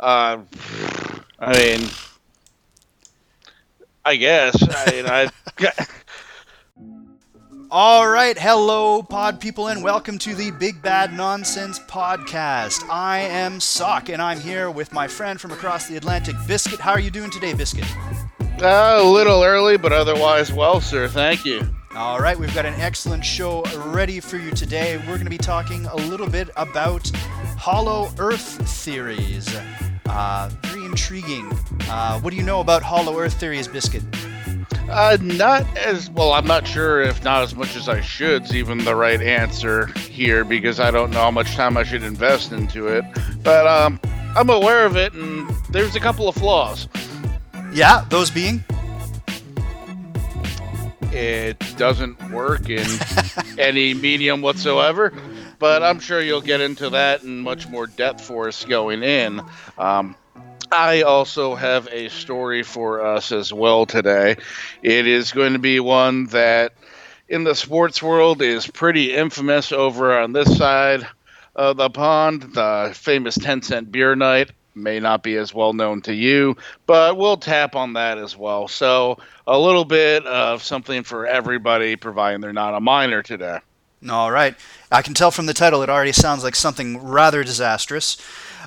Uh, I mean, I guess. I mean, I. All right, hello, pod people, and welcome to the Big Bad Nonsense podcast. I am Sock, and I'm here with my friend from across the Atlantic, Biscuit. How are you doing today, Biscuit? Uh, a little early, but otherwise well, sir. Thank you. All right, we've got an excellent show ready for you today. We're going to be talking a little bit about hollow Earth theories. Uh, very intriguing. Uh, what do you know about hollow Earth theories, Biscuit? Uh, not as well. I'm not sure if not as much as I should. Is even the right answer here because I don't know how much time I should invest into it. But um, I'm aware of it, and there's a couple of flaws. Yeah, those being? It doesn't work in any medium whatsoever. But I'm sure you'll get into that in much more depth for us going in. Um, I also have a story for us as well today. It is going to be one that in the sports world is pretty infamous over on this side of the pond. The famous 10 cent beer night may not be as well known to you, but we'll tap on that as well. So, a little bit of something for everybody, providing they're not a minor today. All right. I can tell from the title it already sounds like something rather disastrous.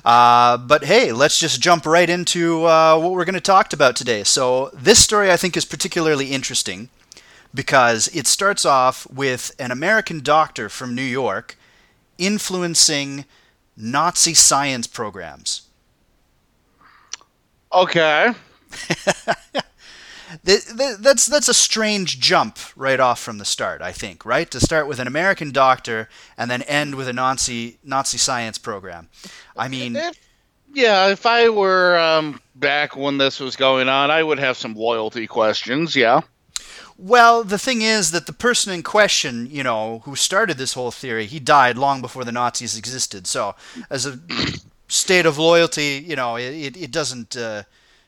Uh, but hey, let's just jump right into uh, what we're going to talk about today. So, this story I think is particularly interesting because it starts off with an American doctor from New York influencing Nazi science programs. Okay. that's that's a strange jump right off from the start, I think, right? To start with an American doctor and then end with a Nazi Nazi science program. I mean, if, yeah, if I were um, back when this was going on, I would have some loyalty questions. Yeah. Well, the thing is that the person in question, you know, who started this whole theory, he died long before the Nazis existed. So, as a state of loyalty, you know, it, it doesn't uh,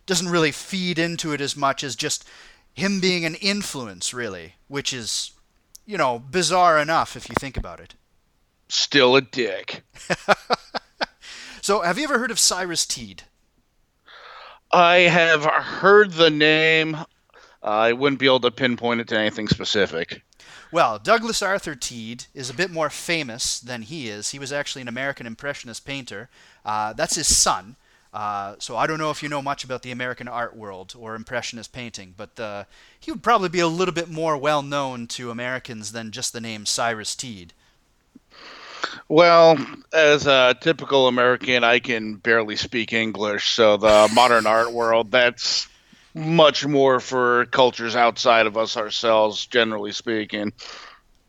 doesn't really feed into it as much as just him being an influence, really, which is, you know, bizarre enough if you think about it. Still a dick. so, have you ever heard of Cyrus Teed? I have heard the name. I wouldn't be able to pinpoint it to anything specific. Well, Douglas Arthur Teed is a bit more famous than he is. He was actually an American Impressionist painter. Uh, that's his son. Uh, so I don't know if you know much about the American art world or Impressionist painting, but uh, he would probably be a little bit more well known to Americans than just the name Cyrus Teed. Well, as a typical American, I can barely speak English, so the modern art world, that's much more for cultures outside of us ourselves, generally speaking.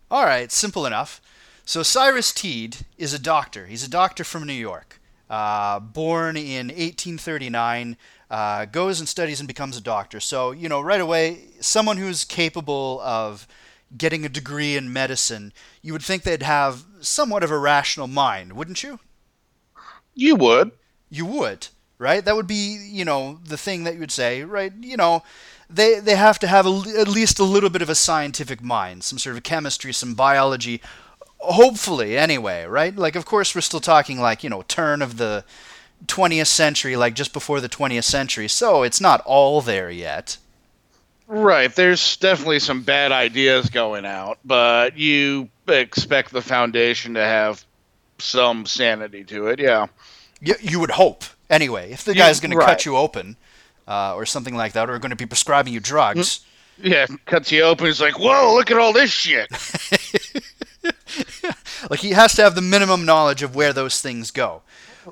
All right, simple enough. So Cyrus Teed is a doctor. He's a doctor from New York. Uh, born in 1839, uh, goes and studies and becomes a doctor. So, you know, right away, someone who's capable of getting a degree in medicine, you would think they'd have somewhat of a rational mind, wouldn't you? You would. You would, right? That would be, you know, the thing that you would say, right? You know, they they have to have a, at least a little bit of a scientific mind, some sort of chemistry, some biology, hopefully anyway right? Like of course we're still talking like you know turn of the 20th century like just before the 20th century so it's not all there yet. Right there's definitely some bad ideas going out but you expect the foundation to have some sanity to it yeah. You, you would hope anyway if the guy's going right. to cut you open uh, or something like that or going to be prescribing you drugs. Yeah cuts you open he's like whoa look at all this shit like he has to have the minimum knowledge of where those things go.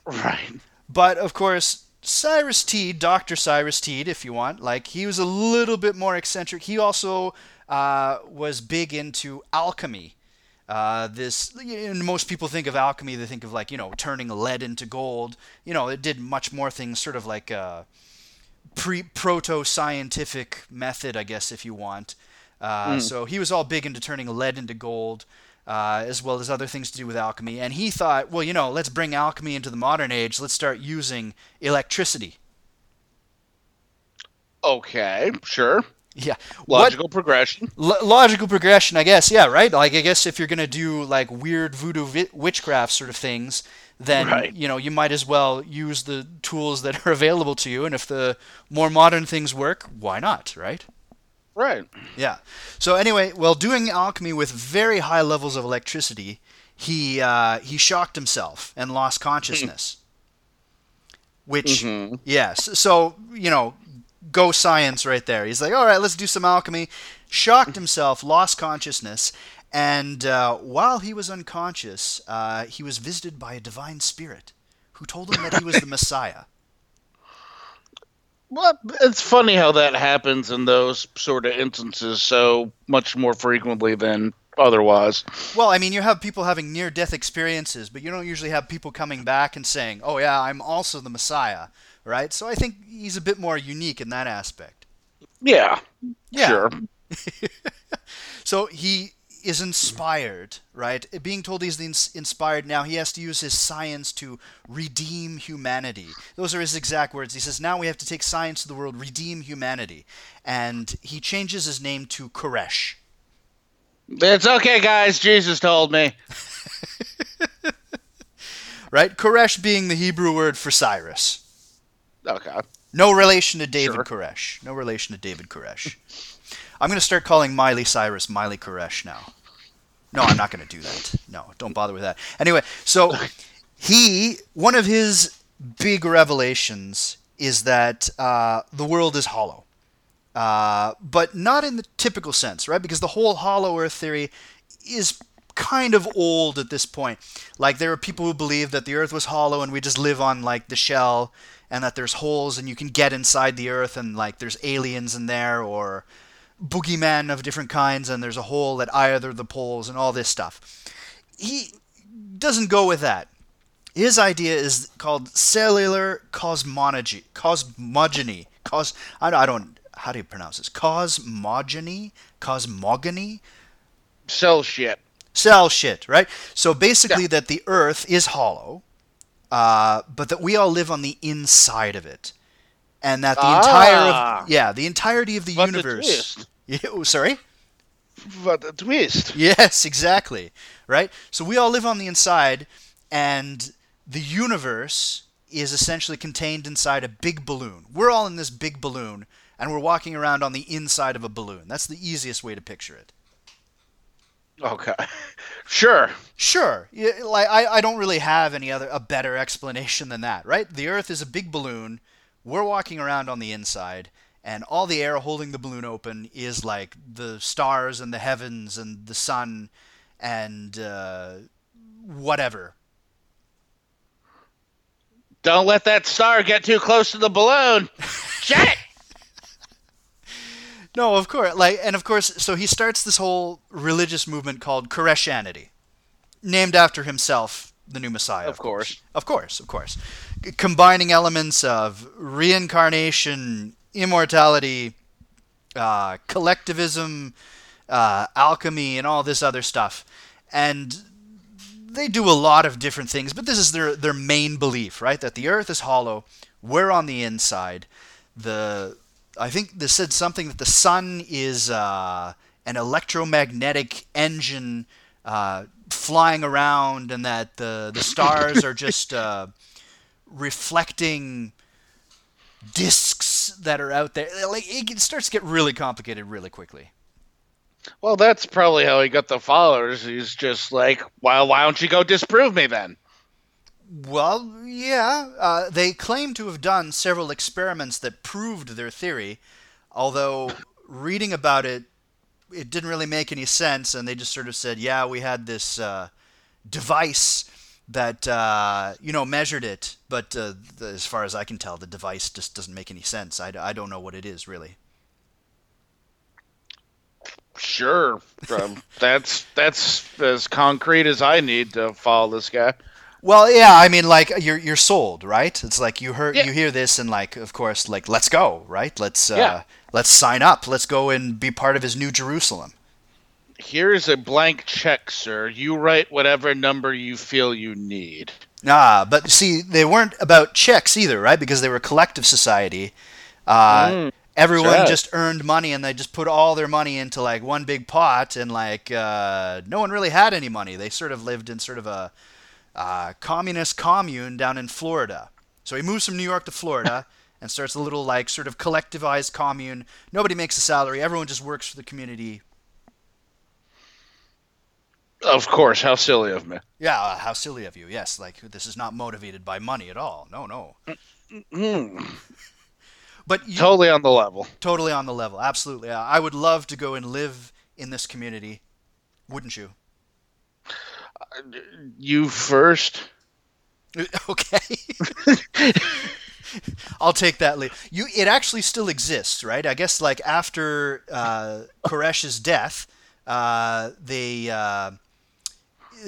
Right. But of course, Cyrus Teed, Dr. Cyrus Teed, if you want, like he was a little bit more eccentric. He also uh, was big into alchemy. Uh, this you know, most people think of alchemy, they think of like you know turning lead into gold. You know, it did much more things, sort of like a pre proto scientific method, I guess, if you want. Uh, mm. So he was all big into turning lead into gold uh, as well as other things to do with alchemy. And he thought, well, you know, let's bring alchemy into the modern age. Let's start using electricity. Okay, sure. Yeah. Logical what, progression. logical progression, I guess. Yeah, right. Like I guess if you're gonna do like weird voodoo vi- witchcraft sort of things, then right. you know you might as well use the tools that are available to you, and if the more modern things work, why not, right? Right. Yeah. So anyway, while doing alchemy with very high levels of electricity, he uh, he shocked himself and lost consciousness. Which, Mhm. yes. So you know, go science right there. He's like, all right, let's do some alchemy. Shocked himself, lost consciousness, and uh, while he was unconscious, uh, he was visited by a divine spirit who told him that he was the Messiah. Well, it's funny how that happens in those sort of instances so much more frequently than otherwise. Well, I mean, you have people having near death experiences, but you don't usually have people coming back and saying, oh, yeah, I'm also the Messiah, right? So I think he's a bit more unique in that aspect. Yeah. Yeah. Sure. So he is inspired, right? Being told he's the ins- inspired now, he has to use his science to redeem humanity. Those are his exact words. He says, now we have to take science to the world, redeem humanity. And he changes his name to Koresh. It's okay, guys. Jesus told me. Right? Koresh being the Hebrew word for Cyrus. Okay. No relation to David Sure. Koresh. No relation to David Koresh. I'm going to start calling Miley Cyrus Miley Koresh now. No, I'm not going to do that. No, don't bother with that. Anyway, so he, one of his big revelations is that uh, the world is hollow. Uh, but not in the typical sense, right? Because the whole hollow earth theory is kind of old at this point. Like there are people who believe that the earth was hollow and we just live on like the shell and that there's holes and you can get inside the earth and like there's aliens in there or boogeyman of different kinds and there's a hole at either of the poles and all this stuff. He doesn't go with that. His idea is called cellular cosmology, cosmogony, cos. I don't, I don't. How do you pronounce this? Cosmogony, cosmogony, Cell shit. cell shit, right? So basically, that the Earth is hollow, uh, but that we all live on the inside of it, and that the Ah. entire of, yeah, the entirety of the universe. oh, sorry. What a twist. Yes, exactly. Right? So we all live on the inside, and the universe is essentially contained inside a big balloon. We're all in this big balloon, and we're walking around on the inside of a balloon. That's the easiest way to picture it. Okay. Sure. Sure, yeah, like I, I don't really have any other a better explanation than that, right? The Earth is a big balloon. We're walking around on the inside, and all the air holding the balloon open is like the stars and the heavens and the sun and uh, whatever. Don't let that star get too close to the balloon. Shit. No, of course. Like, and of course, so he starts this whole religious movement called Koreshanity, named after himself, the new Messiah. Of course. Of course, of course. C- combining elements of reincarnation, immortality, uh, collectivism, uh, alchemy, and all this other stuff. And they do a lot of different things, but this is their, their main belief, right? That the earth is hollow, we're on the inside. The I think they said something that the sun is uh, an electromagnetic engine uh, flying around, and that the the stars are just uh, reflecting discs that are out there. Like it starts to get really complicated really quickly. Well, that's probably how he got the followers. He's just like, well, why don't you go disprove me then? Well, yeah, uh, they claim to have done several experiments that proved their theory, although reading about it, it didn't really make any sense, and they just sort of said, yeah, we had this uh, device that, uh, you know, measured it, but uh, the, as far as I can tell, the device just doesn't make any sense. I, I don't know what it is, really. Sure. Um, that's that's as concrete as I need to follow this guy. Well, yeah, I mean, like you're you're sold, right? It's like you heard Yeah. you hear this, and like, of course, like let's go, right? Let's uh, Yeah. let's sign up. Let's go and be part of his new Jerusalem. Here's a blank check, sir. You write whatever number you feel you need. Ah, but see, they weren't about checks either, right? Because they were a collective society. Uh, Mm, everyone right. just earned money, and they just put all their money into like one big pot, and like uh, no one really had any money. They sort of lived in sort of a uh, communist commune down in Florida, So he moves from New York to Florida and starts a little like sort of collectivized commune. Nobody makes a salary. Everyone just works for the community. Of course, how silly of me. Yeah, uh, how silly of you. Yes, like this is not motivated by money at all. No, no. Mm, But you, totally on the level. totally on the level. Absolutely. Uh, I would love to go and live in this community. Wouldn't you? You first. Okay. I'll take that. Lead. You, it actually still exists, right? I guess like after uh, Koresh's death, uh, they uh,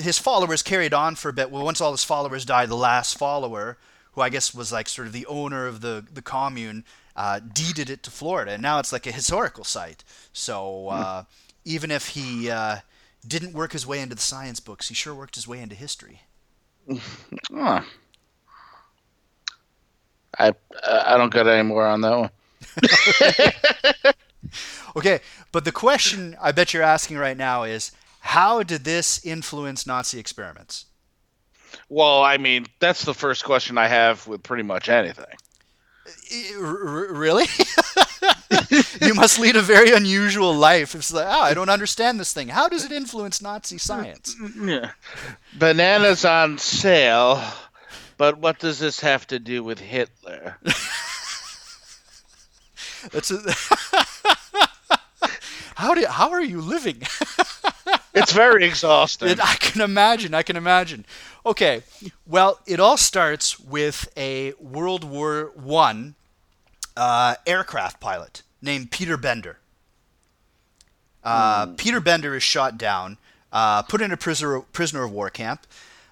his followers carried on for a bit. Well, once all his followers died, the last follower, who I guess was like sort of the owner of the the commune, uh, deeded it to Florida, and now it's like a historical site. So uh, even if he uh, didn't work his way into the science books, he sure worked his way into history. Huh. I I don't got any more on that one. Okay, but the question I bet you're asking right now is how did this influence Nazi experiments? Well, I mean, that's the first question I have with pretty much anything. I- r- r- really? you must lead a very unusual life. It's like, oh, I don't understand this thing. How does it influence Nazi science? Yeah. Bananas on sale, but what does this have to do with Hitler? That's a, how do how are you living? It's very exhausting. It- I can imagine. I can imagine. Okay, well, it all starts with a World War One uh, aircraft pilot named Peter Bender. Uh, Peter Bender is shot down, uh, put in a prisoner prisoner of war camp.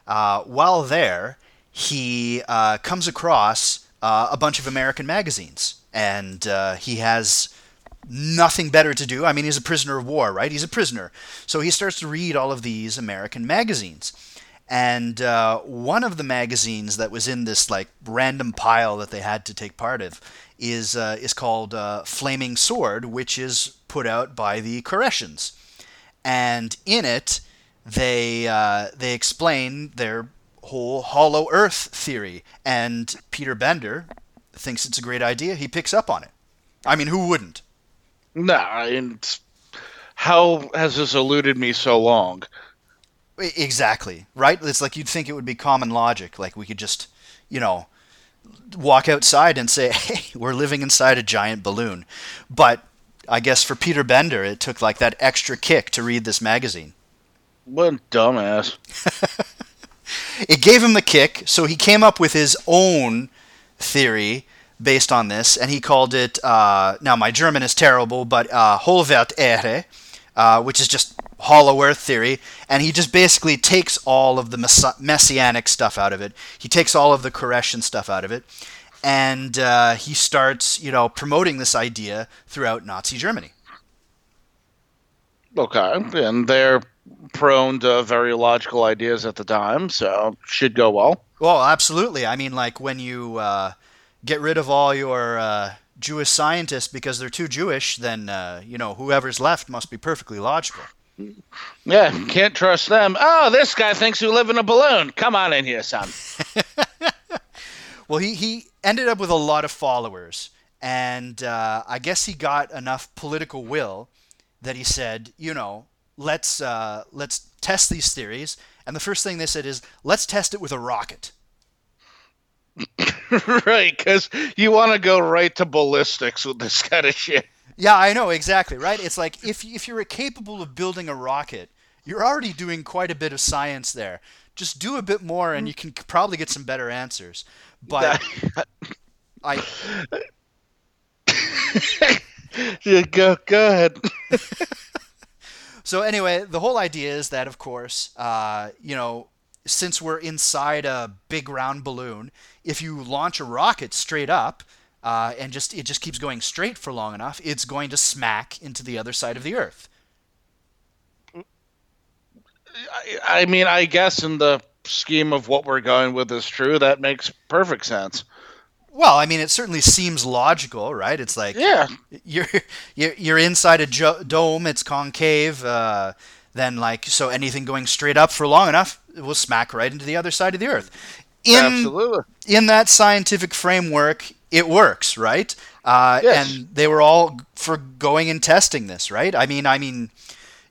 Uh, while there, he uh, comes across uh, a bunch of American magazines, and uh, he has nothing better to do. I mean, he's a prisoner of war, right? He's a prisoner. So he starts to read all of these American magazines. And uh, one of the magazines that was in this like random pile that they had to take part of is uh, is called uh, Flaming Sword, which is put out by the Koreshans. And in it, they uh, they explain their whole Hollow Earth theory. And Peter Bender thinks it's a great idea. He picks up on it. I mean, who wouldn't? No, and how has this eluded me so long? Exactly, right? It's like you'd think it would be common logic. Like we could just, you know, walk outside and say, hey, we're living inside a giant balloon. But I guess for Peter Bender, it took like that extra kick to read this magazine. What a dumbass. It gave him the kick, so he came up with his own theory based on this, and he called it, uh, now my German is terrible, but uh, Hohlweltlehre, uh, which is just hollow earth theory, and he just basically takes all of the mess- messianic stuff out of it. He takes all of the Koreshan stuff out of it, and uh, he starts, you know, promoting this idea throughout Nazi Germany. Okay, and they're prone to very logical ideas at the time, so should go well. Well, absolutely. I mean, like when you uh, get rid of all your uh, Jewish scientists because they're too Jewish, then uh, you know whoever's left must be perfectly logical. Yeah, can't trust them. Oh, this guy thinks you live in a balloon. Come on in here, son. Well, he he ended up with a lot of followers, and uh, I guess he got enough political will that he said, you know, let's uh, let's test these theories. And the first thing they said is, let's test it with a rocket. right, because you want to go right to ballistics with this kind of shit. Yeah, I know exactly, right? It's like if if you're capable of building a rocket, you're already doing quite a bit of science there. Just do a bit more, and you can probably get some better answers. But I, yeah, go go ahead. so anyway, the whole idea is that, of course, uh, you know, since we're inside a big round balloon, if you launch a rocket straight up. Uh, and just it just keeps going straight for long enough, it's going to smack into the other side of the Earth. I, I mean, I guess in the scheme of what we're going with is true. That makes perfect sense. Well, I mean, it certainly seems logical, right? It's like Yeah, you're you're, inside a jo- dome. It's concave. Uh, then, like, so anything going straight up for long enough it will smack right into the other side of the Earth. in Absolutely. in that scientific framework, it works, right? Uh, Yes. And they were all for going and testing this, right? I mean, I mean,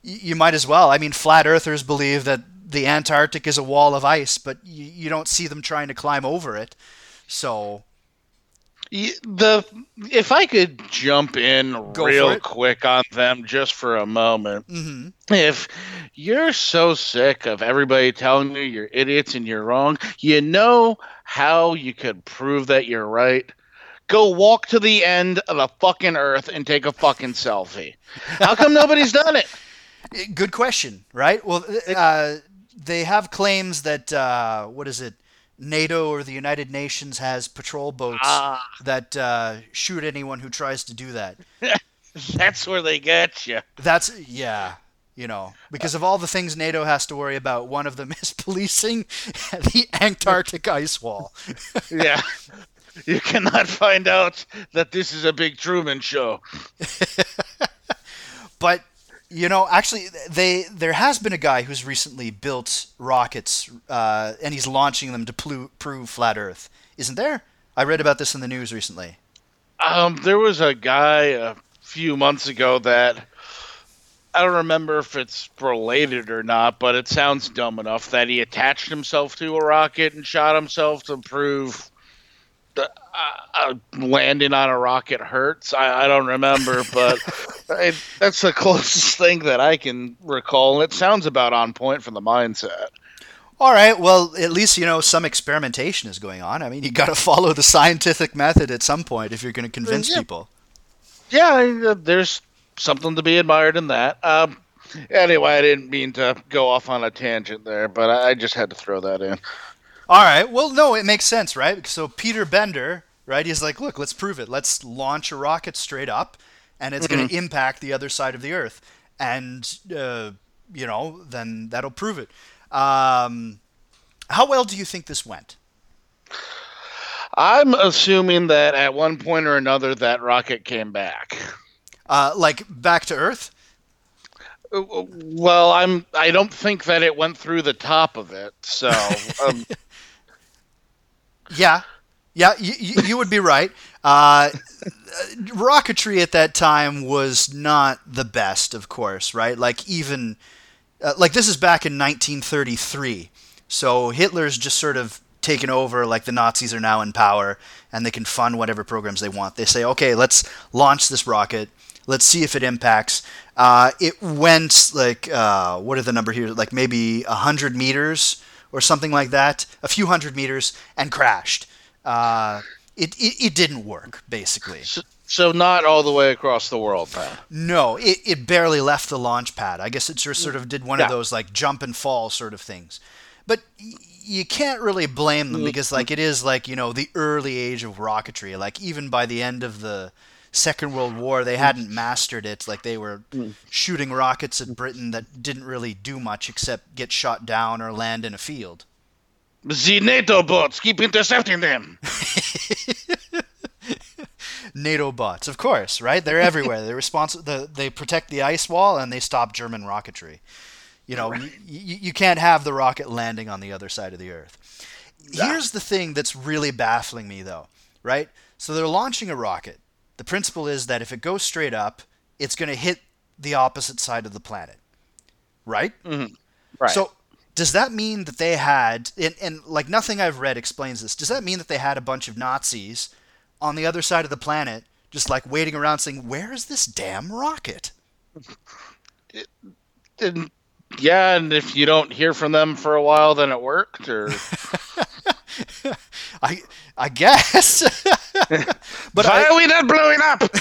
you might as well. I mean, flat earthers believe that the Antarctic is a wall of ice, but you, you don't see them trying to climb over it. So The if I could jump in Go real quick on them just for a moment. mhm. If you're so sick of everybody telling you you're idiots and you're wrong, you know how you could prove that you're right? Go walk to the end of the fucking earth and take a fucking selfie. How come nobody's done it? Good question, right? Well, uh, they have claims that uh, what is it? NATO or the United Nations has patrol boats Ah. that uh, shoot anyone who tries to do that. That's where they get you. That's yeah, you know, because of all the things NATO has to worry about, one of them is policing the Antarctic ice wall. Yeah. You cannot find out that this is a big Truman show. But you know, actually, they there has been a guy who's recently built rockets, uh, and he's launching them to plu- prove flat Earth. Isn't there? I read about this in the news recently. Um, there was a guy a few months ago that I don't remember if it's related or not, but it sounds dumb enough that he attached himself to a rocket and shot himself to prove uh, uh, landing on a rocket hurts. I, I don't remember, but it, that's the closest thing that I can recall, and it sounds about on point for the mindset. All right, well, at least you know some experimentation is going on. I mean, you got to follow the scientific method at some point if you're going to convince Yeah. people. yeah, I- uh, there's something to be admired in that. Um, anyway, I didn't mean to go off on a tangent there, but I just had to throw that in. All right. Well, no, it makes sense, right? So Peter Bender, right? He's like, look, let's prove it. Let's launch a rocket straight up, and it's going to impact the other side of the Earth, and uh, you know, then that'll prove it. Um, how well do you think this went? I'm assuming that at one point or another that rocket came back. Uh, like back to Earth? Uh, Well, I'm. I don't think that it went through the top of it. So, um, Yeah, yeah, you, you, would be right. Uh, rocketry at that time was not the best, of course, right? Like even uh, like this is back in 1933, so Hitler's just sort of taken over. Like the Nazis are now in power, and they can fund whatever programs they want. They say, okay, let's launch this rocket. Let's see if it impacts. Uh, it went like uh, what are the number here? Like maybe hundred meters or something like that, a few hundred meters, and crashed. Uh, it, it it didn't work basically. so, so not all the way across the world, Pat. No, it, it barely left the launch pad. I guess it just sort of did one of those like jump and fall sort of things. But y- you can't really blame them because like it is like, you know, the early age of rocketry. Like even by the end of the Second World War, they mm. hadn't mastered it. Like they were mm. shooting rockets at Britain that didn't really do much except get shot down or land in a field. The NATO bots keep intercepting them. NATO bots, of course, right? They're everywhere. They're responsible. The, they protect the ice wall and they stop German rocketry. You know, you, you can't have the rocket landing on the other side of the Earth. Here's the thing that's really baffling me, though, right? So they're launching a rocket. The principle is that if it goes straight up, it's going to hit the opposite side of the planet, right? Mm-hmm. Right. So does that mean that they had and, and like nothing I've read explains this? Does that mean that they had a bunch of Nazis on the other side of the planet just like waiting around saying, "Where is this damn rocket?" and, yeah, and if you don't hear from them for a while, then it worked. Or I I guess. but why I, are we not blowing up?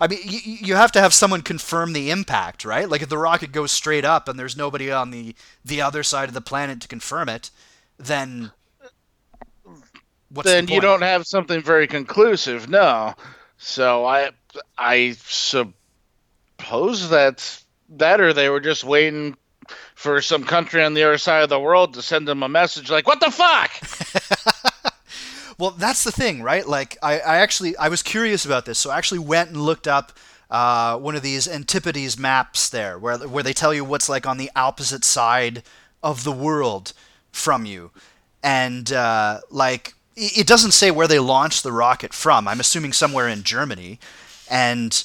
I mean, you, you have to have someone confirm the impact, right? Like if the rocket goes straight up and there's nobody on the the other side of the planet to confirm it, then what's then the you don't have something very conclusive. No. So I I suppose that's that, or they were just waiting for some country on the other side of the world to send them a message like, "What the fuck?" Well, that's the thing, right? Like, I, I actually I was curious about this, so I actually went and looked up uh, one of these Antipodes maps there, where where they tell you what's like on the opposite side of the world from you, and uh, like it doesn't say where they launched the rocket from. I'm assuming somewhere in Germany, and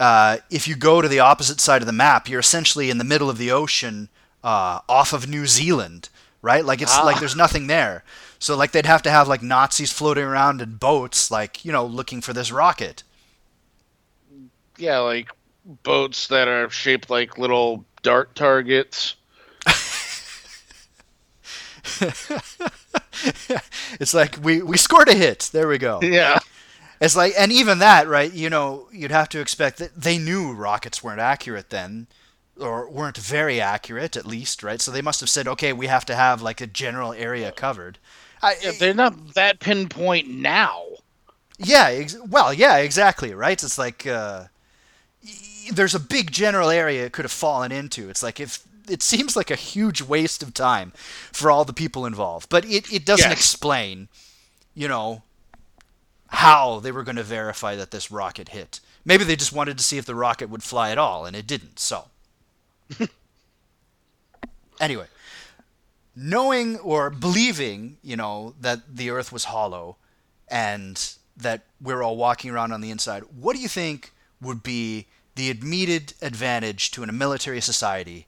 uh, if you go to the opposite side of the map, you're essentially in the middle of the ocean, uh, off of New Zealand, right? Like it's Ah. like there's nothing there. So like they'd have to have like Nazis floating around in boats, like you know, looking for this rocket. Yeah, like boats that are shaped like little dart targets. it's like we we scored a hit. There we go. Yeah. It's like, and even that, right? You know, you'd have to expect that they knew rockets weren't accurate then, or weren't very accurate at least, right? So they must have said, okay, we have to have like a general area covered. I, Yeah, they're not that pinpoint now. yeah, ex- well, yeah, exactly, right? It's like uh, y- there's a big general area it could have fallen into. It's like if it seems like a huge waste of time for all the people involved, but it, it doesn't Yes. explain, you know, how they were going to verify that this rocket hit. Maybe they just wanted to see if the rocket would fly at all, and it didn't. So, anyway, knowing or believing, you know, that the Earth was hollow and that we're all walking around on the inside, what do you think would be the immediate advantage to a military society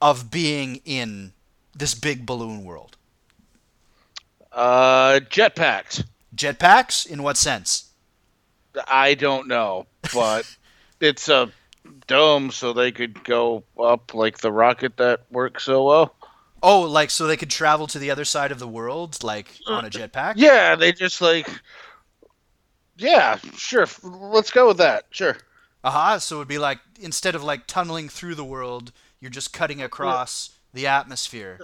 of being in this big balloon world? Uh, jetpacks. Jetpacks? In what sense? I don't know, but it's a dome, so they could go up like the rocket that works so well. Oh, like so they could travel to the other side of the world, like on a jetpack? Yeah, they just like. Yeah, sure. Let's go with that. Sure. Uh-huh. So it would be like instead of like tunneling through the world, you're just cutting across the atmosphere.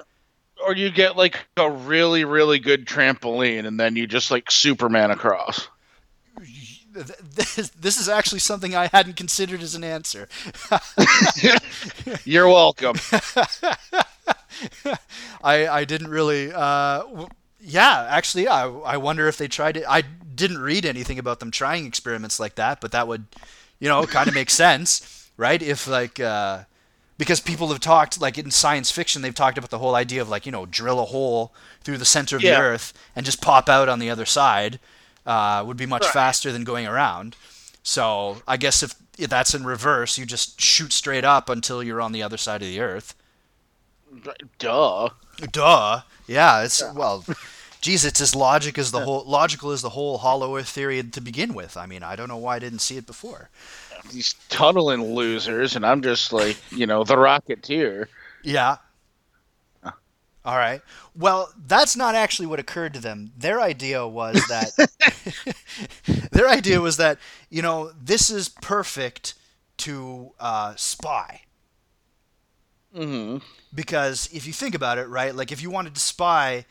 Or you get like a really, really good trampoline, and then you just like Superman across. This, this is actually something I hadn't considered as an answer. You're welcome. I I didn't really. Uh, w- yeah, actually, I I wonder if they tried it. I didn't read anything about them trying experiments like that, but that would, you know, kind of make sense, right? If like. Uh, because people have talked like in science fiction they've talked about the whole idea of like you know drill a hole through the center of Yeah. the earth and just pop out on the other side uh, would be much Right. faster than going around so i guess if, if that's in reverse you just shoot straight up until you're on the other side of the earth Duh. duh yeah it's well geez it's as logic as the whole logical as the whole hollow earth theory to begin with i mean i don't know why i didn't see it before These tunneling losers, and I'm just like, you know, the Rocketeer. Yeah. All right. Well, that's not actually what occurred to them. Their idea was that their idea was that you know this is perfect to uh, spy hmm because if you think about it, right? Like if you wanted to spy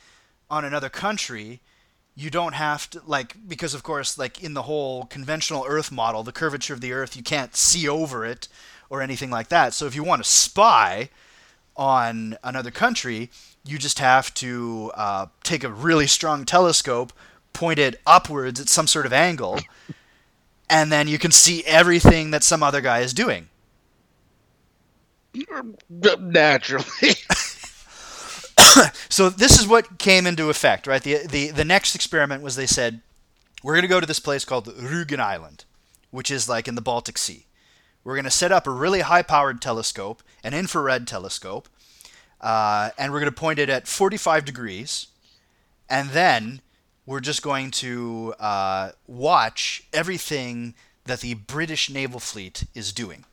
on another country, you don't have to like because of course like in the whole conventional earth model, the curvature of the earth, you can't see over it or anything like that. So if you want to spy on another country, you just have to uh, take a really strong telescope, point it upwards at some sort of angle, and then you can see everything that some other guy is doing. Naturally. So this is what came into effect, right? The, the the next experiment was they said we're going to go to this place called Rügen Island, which is like in the Baltic Sea. We're going to set up a really high-powered telescope, an infrared telescope, uh, and we're going to point it at 45 degrees, and then we're just going to uh, watch everything that the British naval fleet is doing.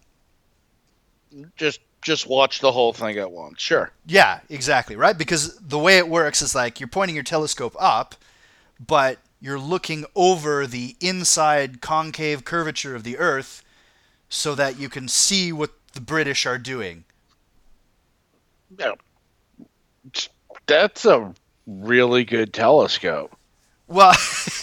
just just watch the whole thing at once. Sure. Yeah, exactly, right? Because the way it works is like you're pointing your telescope up, but you're looking over the inside concave curvature of the Earth so that you can see what the British are doing. Yeah. That's a really good telescope. Well,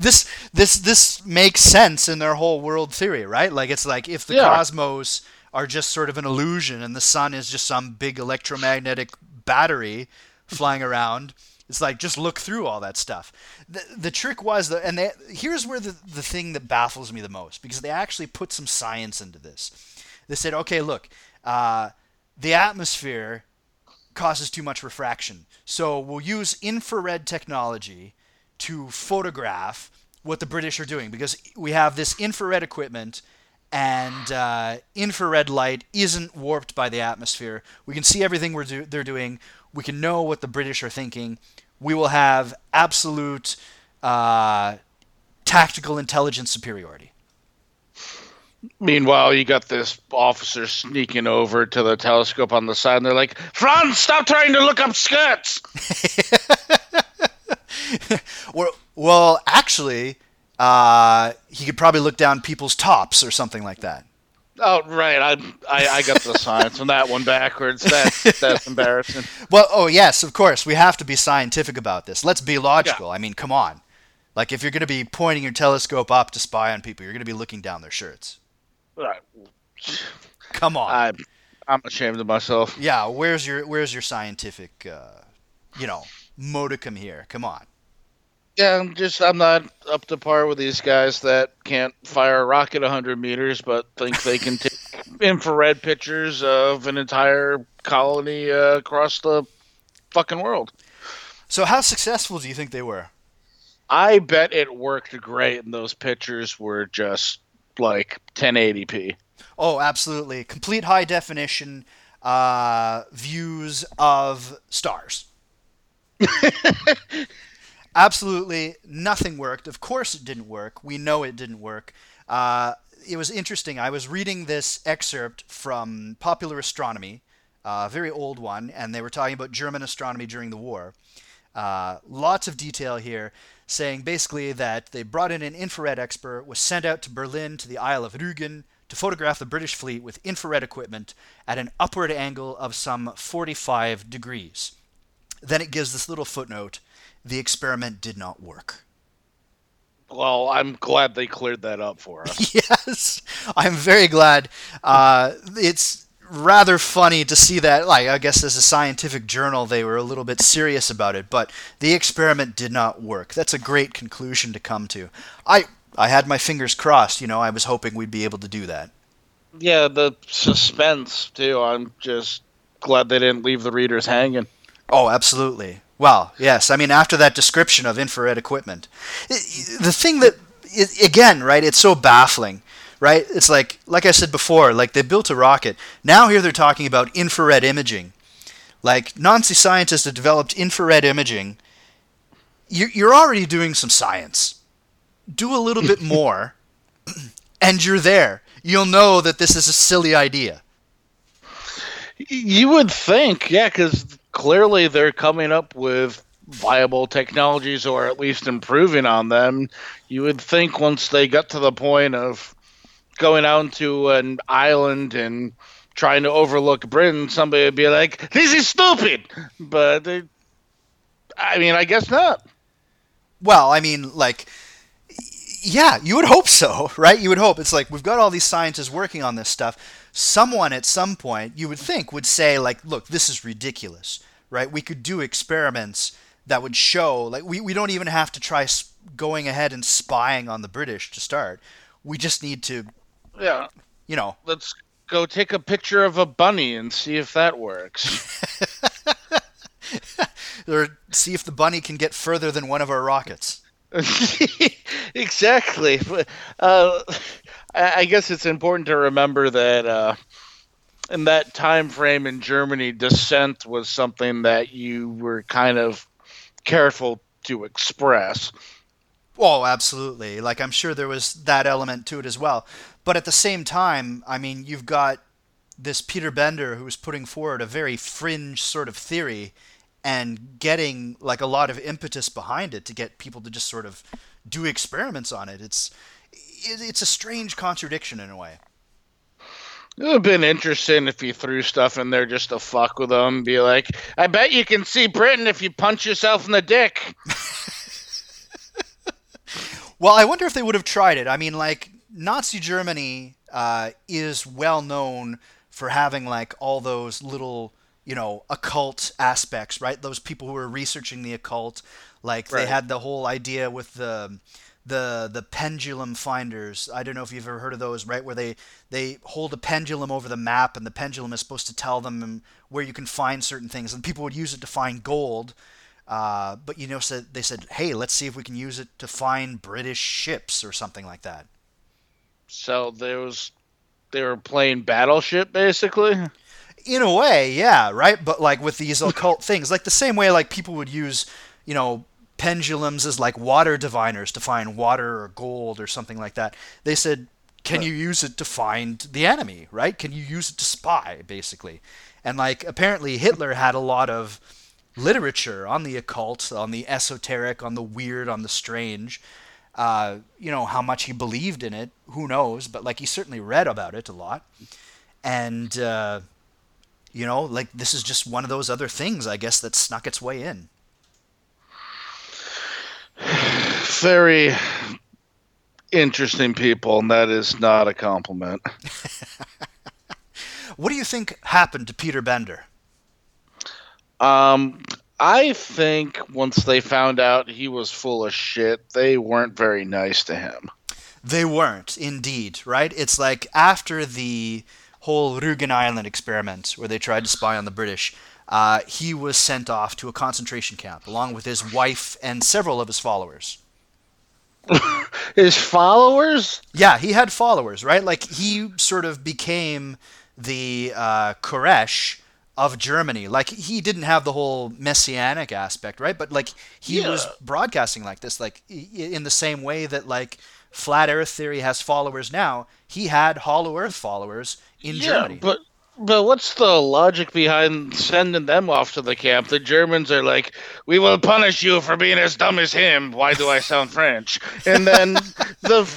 this this this makes sense in their whole world theory, right? Like it's like if the Yeah. cosmos are just sort of an illusion and the sun is just some big electromagnetic battery flying around, it's like just look through all that stuff. The the trick was that and they, here's where the the thing that baffles me the most because they actually put some science into this. They said, okay, look, uh, the atmosphere causes too much refraction. So we'll use infrared technology to photograph what the British are doing because we have this infrared equipment and uh, infrared light isn't warped by the atmosphere. We can see everything we're do- they're doing. We can know what the British are thinking. We will have absolute uh, tactical intelligence superiority. Meanwhile, you got this officer sneaking over to the telescope on the side, and they're like, "Franz, stop trying to look up skirts." well, well, actually, uh, he could probably look down people's tops or something like that. Oh right, I I, I got the science on that one backwards. That's that's embarrassing. Well, oh yes, of course, we have to be scientific about this. Let's be logical. Yeah. I mean, come on. Like if you're going to be pointing your telescope up to spy on people, you're going to be looking down their shirts. Right. Come on. I'm I'm ashamed of myself. Yeah, where's your where's your scientific uh, you know, modicum here? Come on. Yeah, I'm just I'm not up to par with these guys that can't fire a rocket 100 meters, but think they can take infrared pictures of an entire colony uh, across the fucking world. So, how successful do you think they were? I bet it worked great, and those pictures were just like 1080p. Oh, absolutely, complete high definition uh, views of stars. absolutely nothing worked. Of course, it didn't work. We know it didn't work. Uh, it was interesting. I was reading this excerpt from Popular Astronomy, a very old one, and they were talking about German astronomy during the war. Uh, lots of detail here, saying basically that they brought in an infrared expert, was sent out to Berlin to the Isle of Rügen to photograph the British fleet with infrared equipment at an upward angle of some 45 degrees. Then it gives this little footnote the experiment did not work. Well, I'm glad they cleared that up for us. yes, I'm very glad. Uh, it's rather funny to see that. Like, I guess as a scientific journal, they were a little bit serious about it, but the experiment did not work. That's a great conclusion to come to. I I had my fingers crossed. You know, I was hoping we'd be able to do that. Yeah, the suspense too. I'm just glad they didn't leave the readers hanging. Oh, absolutely. Well, yes. I mean, after that description of infrared equipment, the thing that, again, right, it's so baffling, right? It's like, like I said before, like they built a rocket. Now here they're talking about infrared imaging. Like Nazi scientists have developed infrared imaging. You're already doing some science. Do a little bit more, and you're there. You'll know that this is a silly idea. You would think, yeah, because clearly they're coming up with viable technologies or at least improving on them. You would think once they got to the point of going out to an island and trying to overlook Britain, somebody would be like, "This is stupid," but I mean, I guess not. Well, I mean, like, yeah, you would hope so, right? You would hope it's like we've got all these scientists working on this stuff someone at some point you would think would say like look this is ridiculous right? We could do experiments that would show like we, we don't even have to try going ahead and spying on the british to start. We just need to yeah. you know. Let's go take a picture of a bunny and see if that works. Or see if the bunny can get further than one of our rockets exactly uh, I guess it's important to remember that uh, in that time frame in Germany, dissent was something that you were kind of careful to express. Oh, absolutely. Like I'm sure there was that element to it as well. But at the same time, I mean, you've got this Peter Bender who's putting forward a very fringe sort of theory and getting like a lot of impetus behind it to get people to just sort of do experiments on it. It's it's a strange contradiction in a way. It would have been interesting if you threw stuff in there just to fuck with them. Be like, I bet you can see Britain if you punch yourself in the dick. well, I wonder if they would have tried it. I mean, like, Nazi Germany uh, is well known for having, like, all those little, you know, occult aspects, right? Those people who were researching the occult. Like, right. they had the whole idea with the the the pendulum finders. I don't know if you've ever heard of those, right? Where they they hold a pendulum over the map, and the pendulum is supposed to tell them where you can find certain things. And people would use it to find gold. Uh, but you know, said they said, "Hey, let's see if we can use it to find British ships or something like that." So there was, they were playing Battleship basically. In a way, yeah, right. But like with these occult things, like the same way like people would use, you know, pendulums as like water diviners to find water or gold or something like that. They said, can you use it to find the enemy, right? Can you use it to spy, basically? And like apparently Hitler had a lot of literature on the occult, on the esoteric, on the weird, on the strange. Uh, you know how much he believed in it, who knows? But like he certainly read about it a lot, and uh, you know, like this is just one of those other things, I guess, that snuck its way in. Very interesting people, and that is not a compliment. what do you think happened to Peter Bender? Um, I think once they found out he was full of shit, they weren't very nice to him. They weren't, indeed, right? It's like after the whole Rugen Island experiment where they tried to spy on the British, uh, he was sent off to a concentration camp along with his wife and several of his followers. his followers? Yeah, he had followers, right? Like he sort of became the uh, Koresh of Germany. Like he didn't have the whole messianic aspect, right? But like he yeah. was broadcasting like this, like in the same way that like flat Earth theory has followers now. He had Hollow Earth followers in yeah, Germany. But but what's the logic behind sending them off to the camp? The Germans are like, "We will punish you for being as dumb as him." Why do I sound French? And then the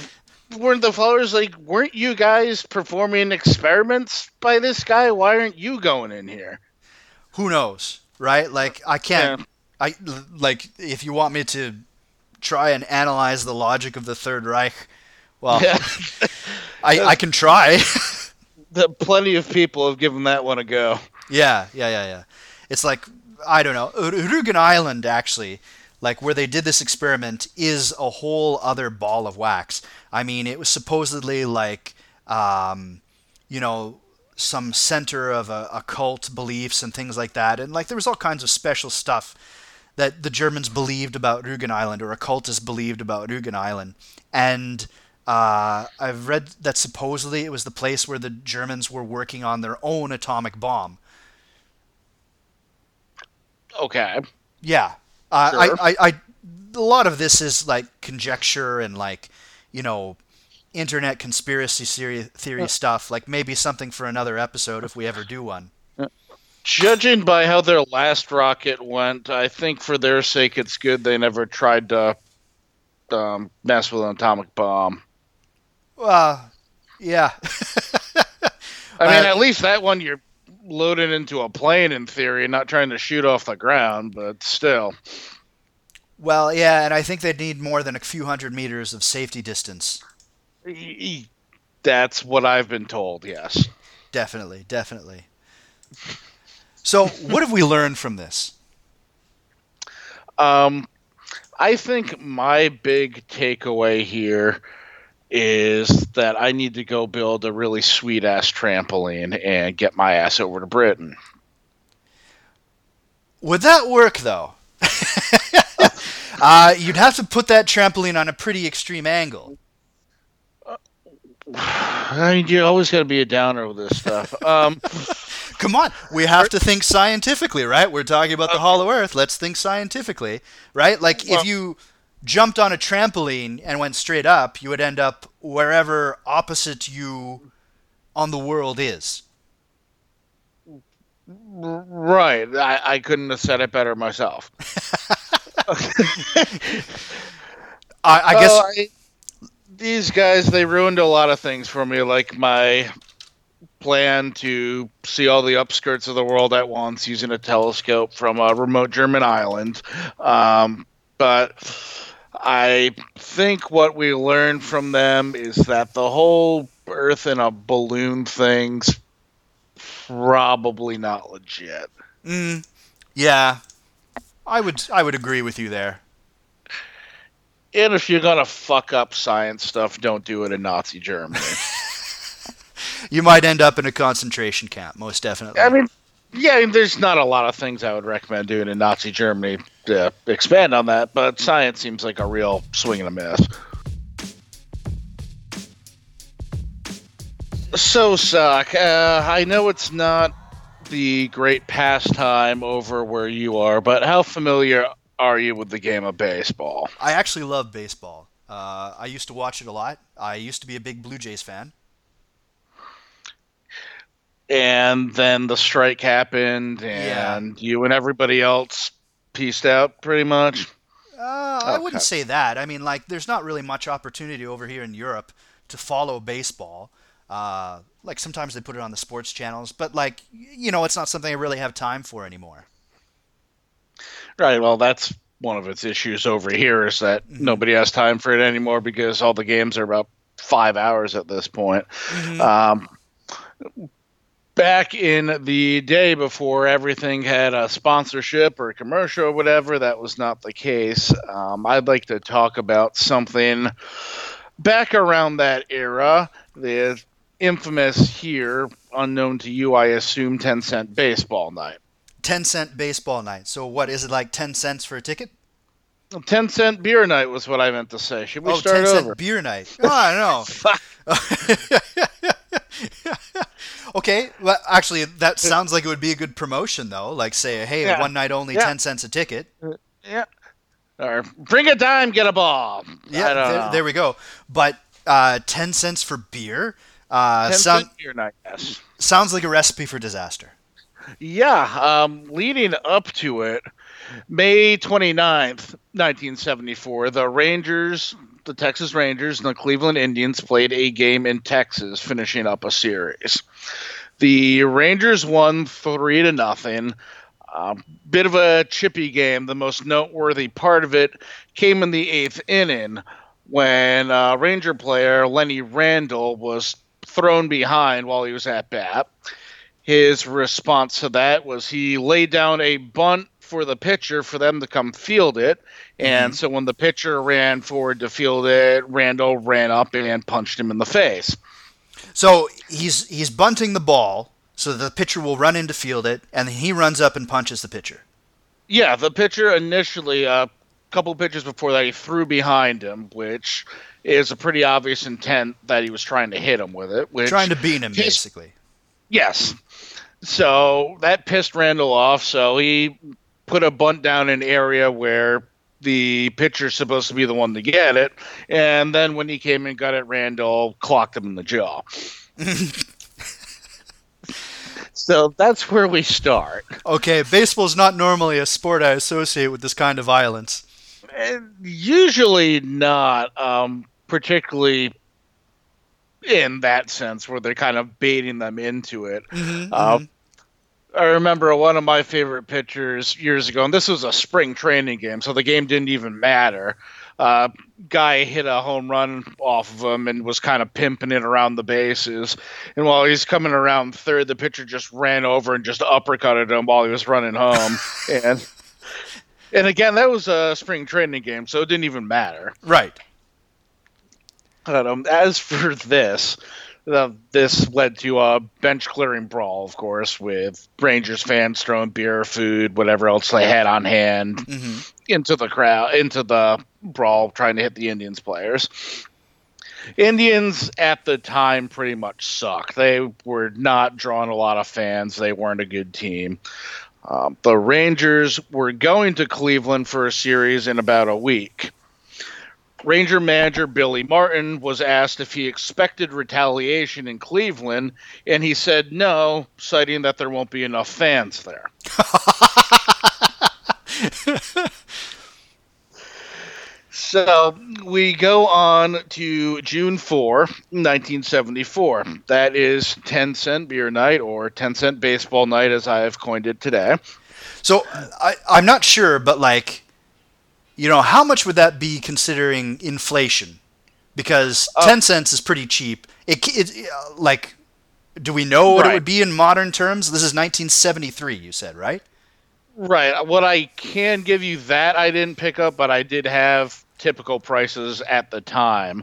weren't the followers like, "Weren't you guys performing experiments by this guy? Why aren't you going in here?" Who knows, right? Like I can't. Yeah. I like if you want me to try and analyze the logic of the Third Reich. Well, yeah. I I can try. that plenty of people have given that one a go. Yeah, yeah, yeah, yeah. It's like I don't know. Rugen Island actually, like where they did this experiment, is a whole other ball of wax. I mean, it was supposedly like, um, you know, some center of a, occult beliefs and things like that, and like there was all kinds of special stuff that the Germans believed about Rugen Island or occultists believed about Rugen Island, and uh, I've read that supposedly it was the place where the Germans were working on their own atomic bomb. Okay. Yeah. Uh, sure. I, I, I, a lot of this is like conjecture and like, you know, internet conspiracy theory, theory stuff. Like maybe something for another episode if we ever do one. Judging by how their last rocket went, I think for their sake it's good they never tried to um, mess with an atomic bomb. Well, yeah. I mean, uh, at least that one you're loaded into a plane in theory, and not trying to shoot off the ground, but still. Well, yeah, and I think they'd need more than a few hundred meters of safety distance. That's what I've been told, yes. Definitely, definitely. So, what have we learned from this? Um, I think my big takeaway here is that I need to go build a really sweet ass trampoline and get my ass over to Britain. Would that work though? uh, you'd have to put that trampoline on a pretty extreme angle. I mean, you always got to be a downer with this stuff. Um, Come on, we have to think scientifically, right? We're talking about the Hollow Earth. Let's think scientifically, right? Like well, if you jumped on a trampoline and went straight up, you would end up wherever opposite you on the world is. Right. I, I couldn't have said it better myself. I, I guess. I, these guys, they ruined a lot of things for me, like my plan to see all the upskirts of the world at once using a telescope from a remote German island. Um, but I think what we learned from them is that the whole Earth in a balloon thing's probably not legit. Mm, yeah, I would I would agree with you there. And if you're gonna fuck up science stuff, don't do it in Nazi Germany. you might end up in a concentration camp, most definitely. I mean, yeah, there's not a lot of things I would recommend doing in Nazi Germany to expand on that, but science seems like a real swing and a miss. So, Sock, uh, I know it's not the great pastime over where you are, but how familiar are you with the game of baseball? I actually love baseball. Uh, I used to watch it a lot. I used to be a big Blue Jays fan. And then the strike happened, and yeah. you and everybody else pieced out pretty much. Uh, I wouldn't say that. I mean, like, there's not really much opportunity over here in Europe to follow baseball. Uh, like sometimes they put it on the sports channels, but like you know, it's not something I really have time for anymore. Right. Well, that's one of its issues over here is that mm-hmm. nobody has time for it anymore because all the games are about five hours at this point. Mm-hmm. Um, back in the day before everything had a sponsorship or a commercial or whatever, that was not the case. Um, I'd like to talk about something back around that era. The infamous here, unknown to you, I assume, 10 cent baseball night. 10 cent baseball night. So, what is it like 10 cents for a ticket? 10 cent beer night was what I meant to say. Should we oh, start 10 cent over? beer night. Oh, I know. okay. Well, actually, that sounds like it would be a good promotion, though. Like, say, hey, yeah. one night only, yeah. 10 cents a ticket. Yeah. Or bring a dime, get a ball. Yeah, there, there, we go. But uh, 10 cents for beer? Uh, sound, beer night, yes. Sounds like a recipe for disaster. Yeah, um, leading up to it, May 29th, 1974, the Rangers, the Texas Rangers, and the Cleveland Indians played a game in Texas, finishing up a series. The Rangers won three to nothing. A bit of a chippy game. The most noteworthy part of it came in the eighth inning when uh, Ranger player Lenny Randle was thrown behind while he was at bat. His response to that was he laid down a bunt for the pitcher for them to come field it. And mm-hmm. so when the pitcher ran forward to field it, Randle ran up and punched him in the face. So he's he's bunting the ball so the pitcher will run in to field it, and he runs up and punches the pitcher. Yeah, the pitcher initially, a uh, couple pitches before that, he threw behind him, which is a pretty obvious intent that he was trying to hit him with it. Which trying to beat him, pissed, basically. Yes. So that pissed Randle off. So he put a bunt down in an area where the pitcher's supposed to be the one to get it, and then when he came and got it, Randle clocked him in the jaw. so that's where we start. Okay, baseball's not normally a sport I associate with this kind of violence. Usually not. Um, particularly in that sense where they're kind of baiting them into it. Mm-hmm, uh, mm-hmm. I remember one of my favorite pitchers years ago, and this was a spring training game, so the game didn't even matter. Uh, guy hit a home run off of him and was kind of pimping it around the bases. And while he's coming around third, the pitcher just ran over and just uppercutted him while he was running home. and and again, that was a spring training game, so it didn't even matter. Right. Um, as for this, uh, this led to a bench clearing brawl, of course, with Rangers fans throwing beer, food, whatever else they had on hand mm-hmm. into the crowd, into the brawl, trying to hit the Indians players. Indians at the time pretty much sucked. They were not drawing a lot of fans. They weren't a good team. Um, the Rangers were going to Cleveland for a series in about a week. Ranger manager Billy Martin was asked if he expected retaliation in Cleveland, and he said no, citing that there won't be enough fans there. so we go on to June 4, 1974. That is 10 cent beer night or 10 cent baseball night, as I have coined it today. So I, I'm not sure, but like you know, how much would that be considering inflation? Because uh, 10 cents is pretty cheap. It, it like do we know what right. it would be in modern terms? This is 1973, you said, right? Right. What I can give you that I didn't pick up, but I did have typical prices at the time.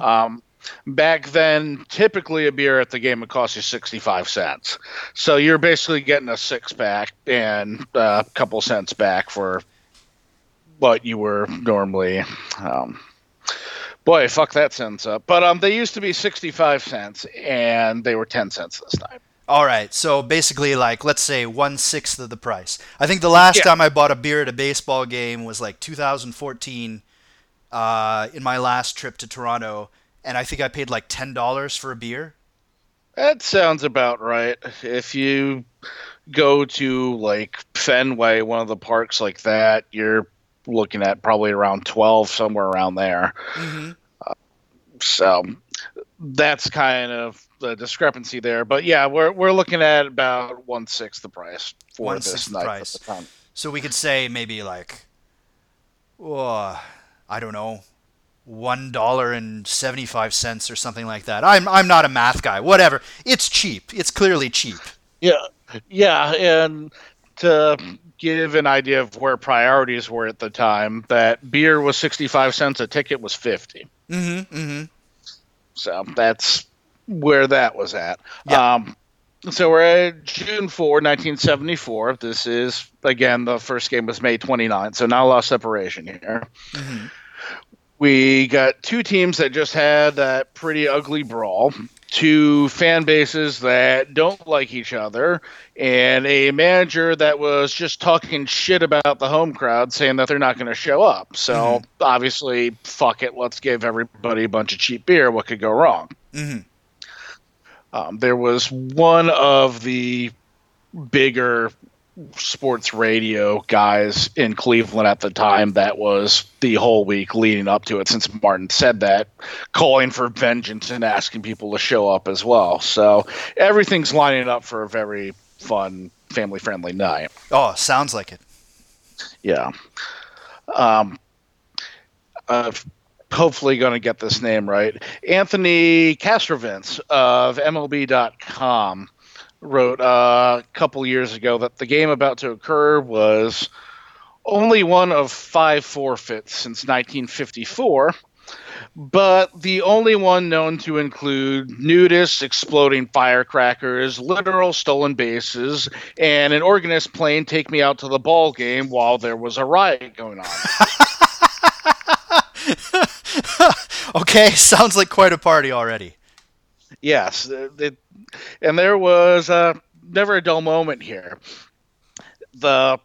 Um, back then, typically a beer at the game would cost you 65 cents. So you're basically getting a six pack and a couple cents back for what you were normally. Um, boy, fuck that sentence up. But um, they used to be 65 cents and they were 10 cents this time. All right, so basically, like let's say one sixth of the price. I think the last Yeah. time I bought a beer at a baseball game was like 2014, uh, in my last trip to Toronto, and I think I paid like ten dollars for a beer. That sounds about right. If you go to like Fenway, one of the parks like that, you're looking at probably around 12, somewhere around there. Mm-hmm. So that's kind of the discrepancy there. But yeah, we're, we're looking at about one sixth the price for this night price. So we could say maybe like, oh, I don't know, one dollar and seventy five cents or something like that. I'm I'm not a math guy. Whatever. It's cheap. It's clearly cheap. Yeah, yeah, and to give an idea of where priorities were at the time, that beer was 65 cents, a ticket was 50. Mm-hmm. Mm-hmm. So that's where that was at. Yeah. Um, so we're at June 4, 1974. This is, again, the first game was May 29, so not a lot of separation here. Mhm. We got two teams that just had that pretty ugly brawl, two fan bases that don't like each other, and a manager that was just talking shit about the home crowd, saying that they're not going to show up. So obviously, fuck it, let's give everybody a bunch of cheap beer. What could go wrong? Mm-hmm. Um, there was one of the bigger sports radio guys in Cleveland at the time that was the whole week leading up to it, since Martin said that, calling for vengeance and asking people to show up as well. So everything's lining up for a very fun, family friendly night. Oh, sounds like it. Yeah. Um, uh, hopefully going to get this name right. Anthony Castrovince of MLB.com wrote uh, a couple years ago that the game about to occur was only one of five forfeits since 1954, but the only one known to include nudists exploding firecrackers, literal stolen bases, and an organist playing "Take Me Out to the Ball Game" while there was a riot going on. okay, sounds like quite a party already. yes, th- and there was uh, never a dull moment here. The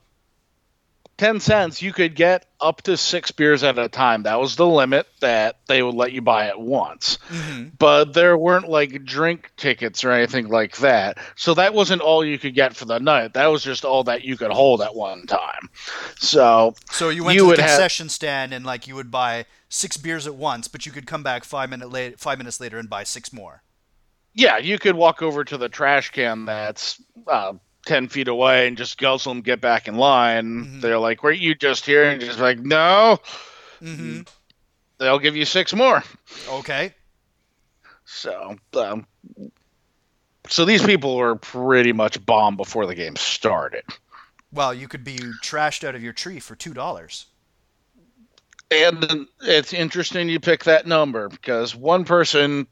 10 cents, you could get up to six beers at a time. That was the limit that they would let you buy at once. Mm-hmm. But there weren't like drink tickets or anything like that. So that wasn't all you could get for the night. That was just all that you could hold at one time. So So you went You to the would have- concession stand and like you would buy six beers at once, but you could come back five minute late, five minutes later and buy six more. Yeah, you could walk over to the trash can that's uh, 10 feet away and just guzzle them, get back in line. Mhm. They're like, were you just here? And just like, no, Mm-hmm. they'll give you six more. Okay. So, um, so these people were pretty much bombed before the game started. Well, you could be trashed out of your tree for two dollars. And it's interesting you pick that number because one person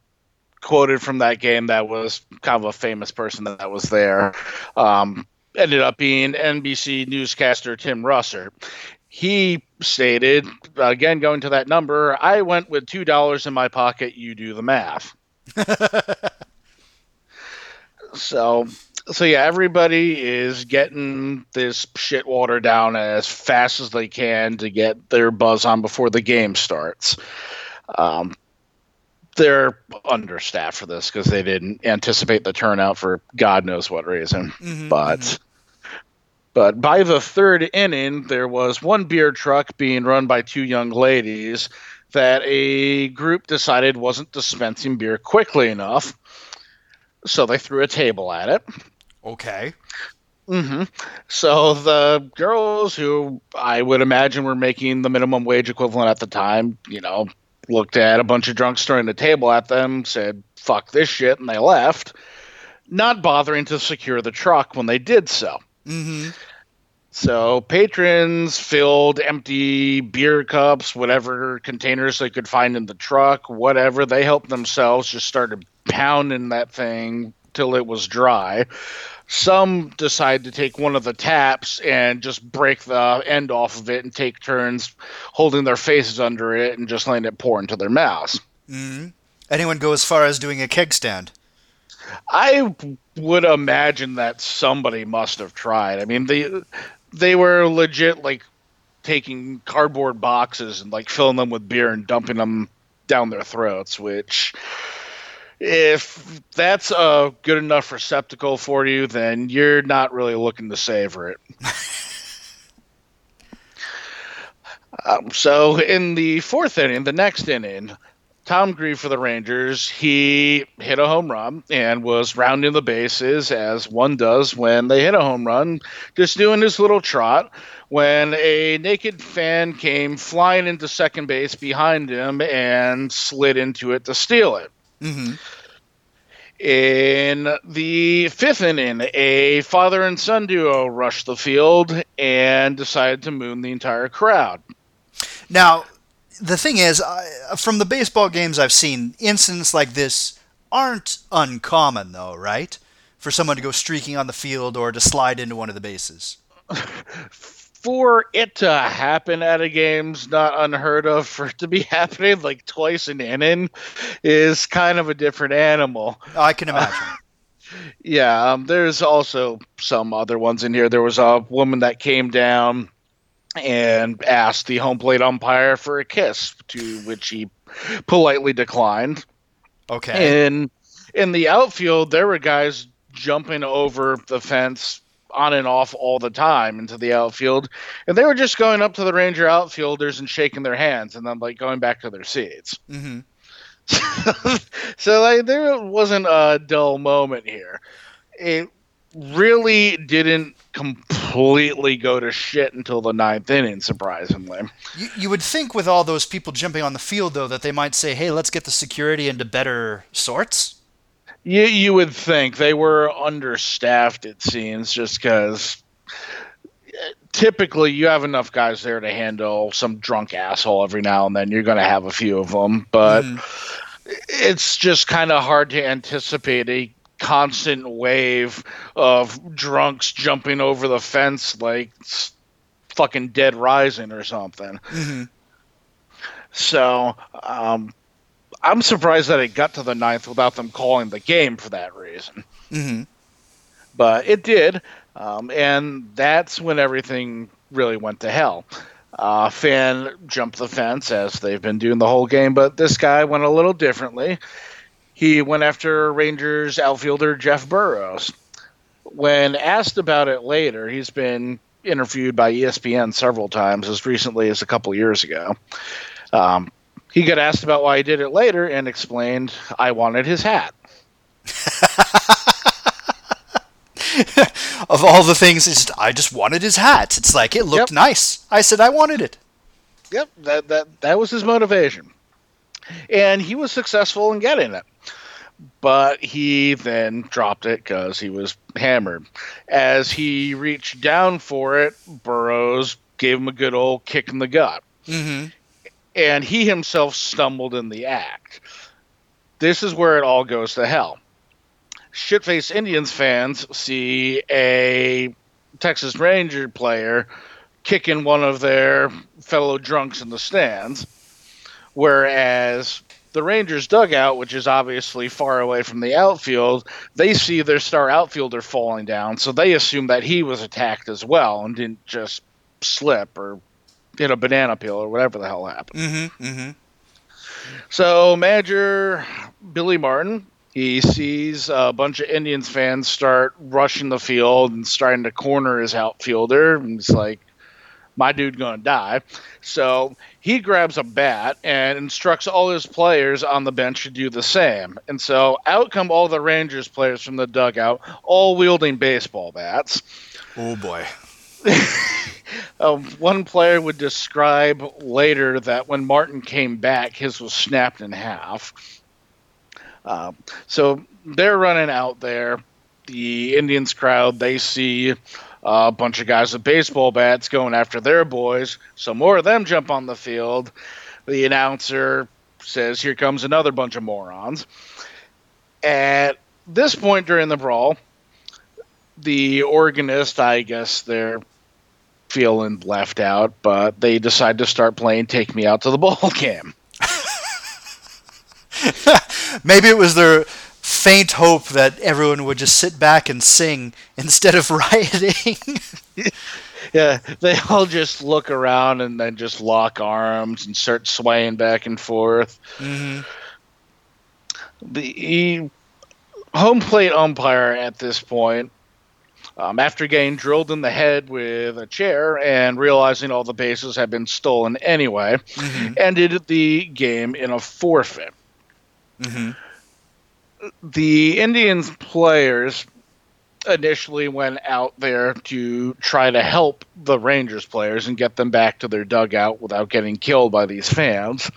quoted from that game that was kind of a famous person that was there um, ended up being NBC newscaster Tim Russert. He stated, again, going to that number, I went with $2 in my pocket, you do the math. So, so yeah, everybody is getting this shit watered down as fast as they can to get their buzz on before the game starts. Um, they're understaffed for this because they didn't anticipate the turnout for God knows what reason. Mhm, But, but by the third inning, there was one beer truck being run by two young ladies that a group decided wasn't dispensing beer quickly enough. So they threw a table at it. Okay. Mm-hmm. So the girls who I would imagine were making the minimum wage equivalent at the time, you know, looked at a bunch of drunks throwing the table at them, said, fuck this shit, and they left, not bothering to secure the truck when they did so. Mm-hmm. So patrons filled empty beer cups, whatever containers they could find in the truck, whatever. They helped themselves, just started pounding that thing till it was dry. Some decide to take one of the taps and just break the end off of it and take turns holding their faces under it and just letting it pour into their mouths. Mm-hmm. Anyone go as far as doing a keg stand? I would imagine that somebody must have tried. I mean, they they were legit like taking cardboard boxes and like filling them with beer and dumping them down their throats, which if that's a good enough receptacle for you, then you're not really looking to savor it. um, so in the fourth inning, the next inning, Tom Grieve for the Rangers, he hit a home run and was rounding the bases as one does when they hit a home run, just doing his little trot. When a naked fan came flying into second base behind him and slid into it to steal it. Mm-hmm. In the fifth inning, a father and son duo rushed the field and decided to moon the entire crowd. Now, the thing is, from the baseball games I've seen, incidents like this aren't uncommon, though, right? For someone to go streaking on the field or to slide into one of the bases. For it to happen at a game's not unheard of. For it to be happening like twice an inning is kind of a different animal. I can imagine. Uh, yeah, um, there's also some other ones in here. There was a woman that came down and asked the home plate umpire for a kiss, to which he politely declined. Okay. And in the outfield, there were guys jumping over the fence on and off all the time into the outfield, and they were just going up to the Ranger outfielders and shaking their hands, and then like going back to their seats. Mm-hmm. so like there wasn't a dull moment here. It really didn't completely go to shit until the ninth inning, surprisingly. You, you would think with all those people jumping on the field, though, that they might say, hey, let's get the security into better sorts. You, you would think they were understaffed, it seems, just because typically you have enough guys there to handle some drunk asshole every now and then. You're going to have a few of them, but. Mm. It's just kind of hard to anticipate a constant wave of drunks jumping over the fence like fucking Dead Rising or something. Mm-hmm. So um, I'm surprised that it got to the ninth without them calling the game for that reason. Mm-hmm. But it did, um, and that's when everything really went to hell. Uh, fan jumped the fence as they've been doing the whole game, but this guy went a little differently he went after Rangers outfielder Jeff Burroughs. When asked about it later, he's been interviewed by ESPN several times, as recently as a couple years ago. Um, he got asked about why he did it later and explained, I wanted his hat. of all the things, just, I just wanted his hat. It's like it looked yep. nice. I said I wanted it. Yep, that that that was his motivation, and he was successful in getting it but he then dropped it because he was hammered. As he reached down for it, Burroughs gave him a good old kick in the gut. Mm-hmm. And he himself stumbled in the act. This is where it all goes to hell. Shitface Indians fans see a Texas Ranger player kicking one of their fellow drunks in the stands, whereas the Rangers dugout, which is obviously far away from the outfield, they see their star outfielder falling down, so they assume that he was attacked as well and didn't just slip or hit a banana peel or whatever the hell happened. Mm-hmm, mm-hmm. So manager Billy Martin, he sees a bunch of Indians fans start rushing the field and starting to corner his outfielder, and he's like, "My dude gonna die." So he grabs a bat and instructs all his players on the bench to do the same. And so out come all the Rangers players from the dugout, all wielding baseball bats. Oh boy. Um, one player would describe later that when Martin came back, his was snapped in half. Uh, so they're running out there. The Indians crowd, they see a bunch of guys with baseball bats going after their boys. So more of them jump on the field. The announcer says, Here comes another bunch of morons. At this point during the brawl, the organist, I guess they're feeling left out, but they decide to start playing Take Me Out to the Ball game. Maybe it was their faint hope that everyone would just sit back and sing instead of rioting. yeah, they all just look around and then just lock arms and start swaying back and forth. mm-hmm. The home plate umpire at this point, um, after getting drilled in the head with a chair and realizing all the bases had been stolen anyway, Mm-hmm. ended the game in a forfeit. Mm-hmm. the Indians players initially went out there to try to help the Rangers players and get them back to their dugout without getting killed by these fans.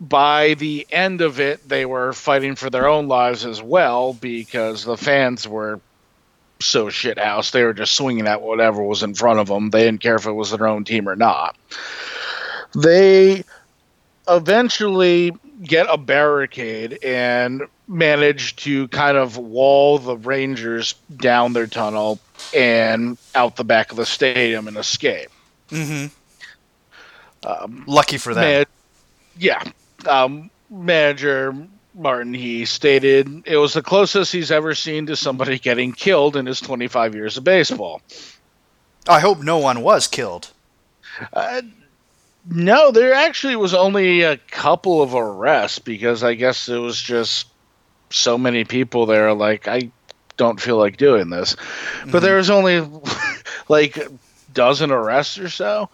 By the end of it, they were fighting for their own lives as well because the fans were so shithouse. They were just swinging at whatever was in front of them. They didn't care if it was their own team or not. They eventually get a barricade and manage to kind of wall the Rangers down their tunnel and out the back of the stadium and escape. Mm-hmm. Um, Lucky for them. man- yeah. Um, manager Martin, he stated it was the closest he's ever seen to somebody getting killed in his 25 years of baseball. I hope no one was killed. Uh, no, there actually was only a couple of arrests because I guess it was just so many people there. Like, I don't feel like doing this. But there was only like a dozen arrests or so.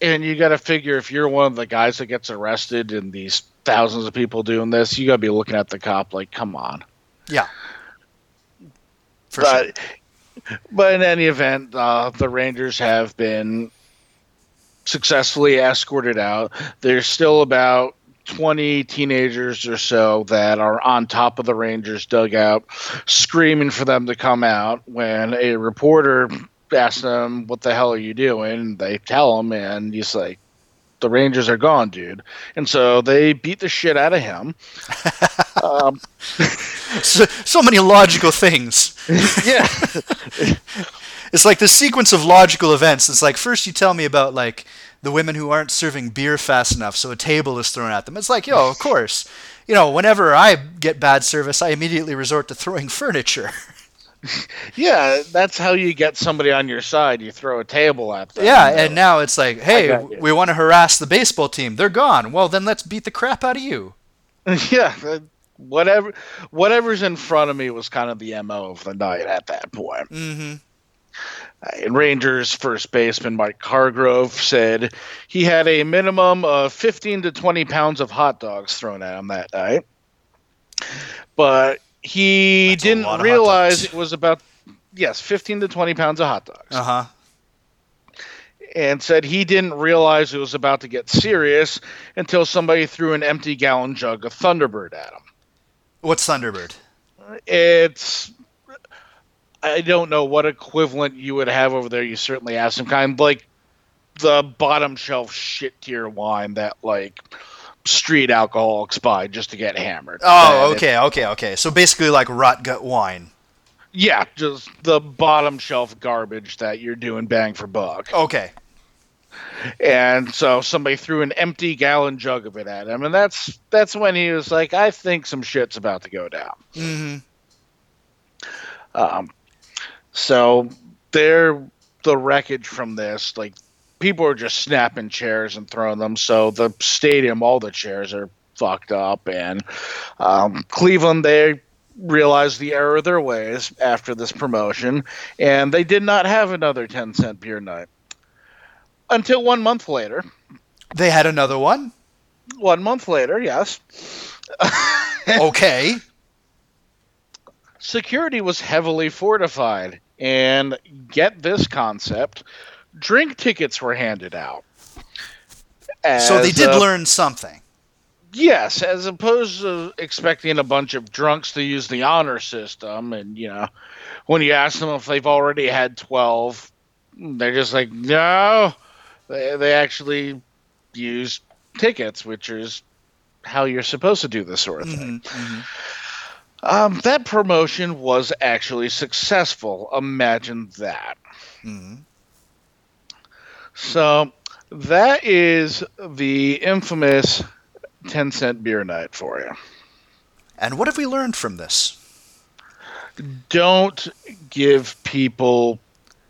And you got to figure if you're one of the guys that gets arrested in these thousands of people doing this, you got to be looking at the cop like, come on. Yeah. For sure. but but in any event, uh, the Rangers have been successfully escorted out. There's still about 20 teenagers or so that are on top of the Rangers dugout, screaming for them to come out. When a reporter asks them, "What the hell are you doing?" they tell him, and he's like. The Rangers are gone, dude, and so they beat the shit out of him. um, So, so many logical things. yeah, It's like the sequence of logical events. It's like first you tell me about like the women who aren't serving beer fast enough, so a table is thrown at them. It's like, yo, of course. You know, whenever I get bad service, I immediately resort to throwing furniture. Yeah, that's how you get somebody on your side. You throw a table at them. yeah, and now it's like, hey, we want to harass the baseball team. They're gone. Well, then let's beat the crap out of you. yeah, uh, whatever, whatever's in front of me was kind of the mo of the night at that point. Mm-hmm. Uh, And Rangers first baseman Mike Hargrove said he had a minimum of 15 to 20 pounds of hot dogs thrown at him that night, but he That's didn't lot of hot realize it was about yes, 15 to 20 pounds of hot dogs. Uh huh. and said he didn't realize it was about to get serious until somebody threw an empty gallon jug of Thunderbird at him. What's Thunderbird? It's I don't know what equivalent you would have over there. You certainly have some kind like the bottom shelf shit tier wine that like street alcoholics buy just to get hammered. Oh, And it- okay, okay, okay. So basically, like rot gut wine. yeah, just the bottom shelf garbage that you're doing bang for buck. Okay. And so somebody threw an empty gallon jug of it at him, and that's that's when he was like, "I think some shit's about to go down." Mm-hmm. Um, so there, the wreckage from this, like people are just snapping chairs and throwing them. So the stadium, all the chairs are fucked up, and um, Cleveland they realized the error of their ways after this promotion, and they did not have another ten cent beer night until one month later. They had another one. One month later, yes. Okay. security was heavily fortified and get this concept drink tickets were handed out so they did uh, learn something. Yes, as opposed to expecting a bunch of drunks to use the honor system, and you know, when you ask them if they've already had twelve, they're just like, no. They they actually use tickets, which is how you're supposed to do this sort of thing. Mm-hmm, Um, that promotion was actually successful. Imagine that. mm-hmm. So that is the infamous 10 cent beer night for you. And what have we learned from this? Don't give people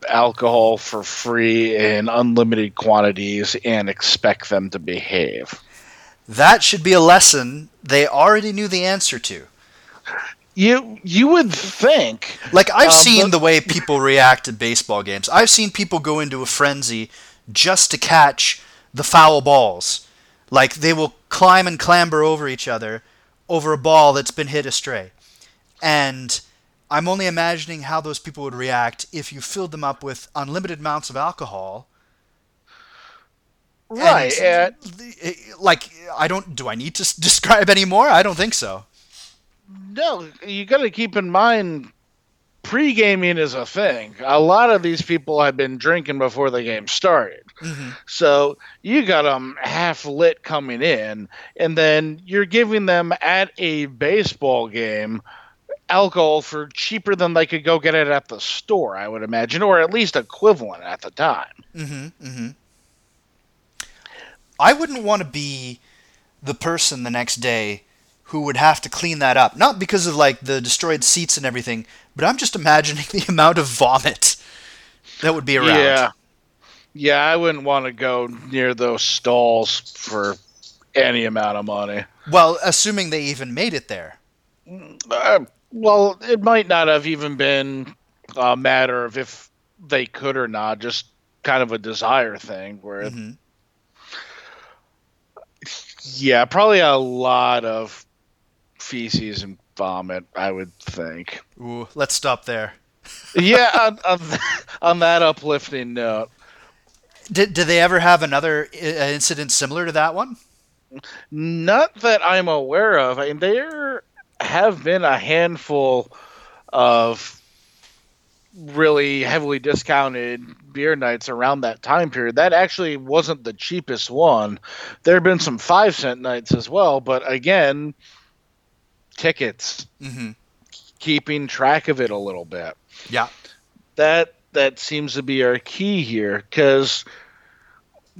alcohol for free in unlimited quantities and expect them to behave. That should be a lesson they already knew the answer to. You you would think Like I've Um, seen but- the way people react to baseball games. I've seen people go into a frenzy just to catch the foul balls. Like they will climb and clamber over each other over a ball that's been hit astray. And I'm only imagining how those people would react if you filled them up with unlimited amounts of alcohol. right. And, and- eh, like I don't do I need to describe any more? I don't think so. No, you got to keep in mind pre-gaming is a thing. A lot of these people have been drinking before the game started. So you got them half lit coming in, and then you're giving them at a baseball game alcohol for cheaper than they could go get it at the store, I would imagine, or at least equivalent at the time. Mm-hmm. Mm-hmm. I wouldn't want to be the person the next day who would have to clean that up. Not because of like the destroyed seats and everything, but I'm just imagining the amount of vomit that would be around. Yeah. Yeah, I wouldn't want to go near those stalls for any amount of money. Well, assuming they even made it there. Uh, well, it might not have even been a matter of if they could or not, just kind of a desire thing. Where, Mhm. yeah, probably a lot of feces and vomit, I would think. Ooh, let's stop there. yeah, on, on, on that uplifting note, Did, did they ever have another uh, incident similar to that one? not that I'm aware of. I mean, there have been a handful of really heavily discounted beer nights around that time period. That actually wasn't the cheapest one. There have been some five cent nights as well, but again, tickets, Mm-hmm. keeping track of it a little bit. Yeah. That that seems to be our key here because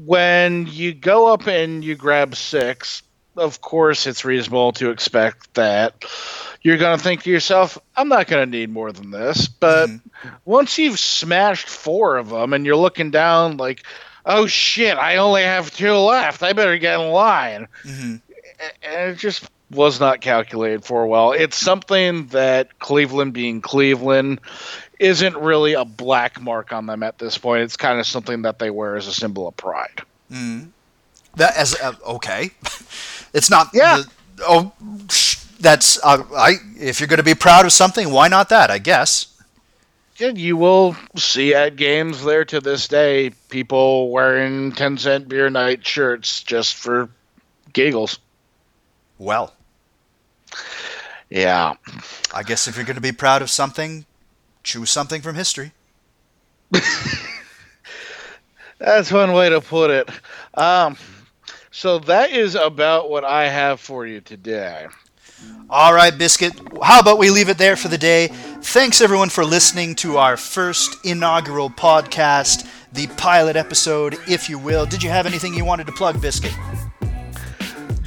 when you go up and you grab six, of course it's reasonable to expect that you're going to think to yourself, I'm not going to need more than this. But once you've smashed four of them and you're looking down like, oh shit, I only have two left. I better get in line. Mm-hmm. And it just was not calculated for well. It's something that Cleveland being Cleveland isn't really a black mark on them at this point. It's kind of something that they wear as a symbol of pride. Mm. That as uh, okay, it's not. Yeah. The, oh, that's uh, I. If you're going to be proud of something, why not that? I guess. And you will see at games there to this day people wearing 10 cent beer night shirts just for giggles. Well, Yeah. I guess if you're going to be proud of something, choose something from history. That's one way to put it. Um, so that is about what I have for you today. All right, Biscuit. How about we leave it there for the day? Thanks everyone for listening to our first inaugural podcast, the pilot episode, if you will. Did you have anything you wanted to plug, Biscuit?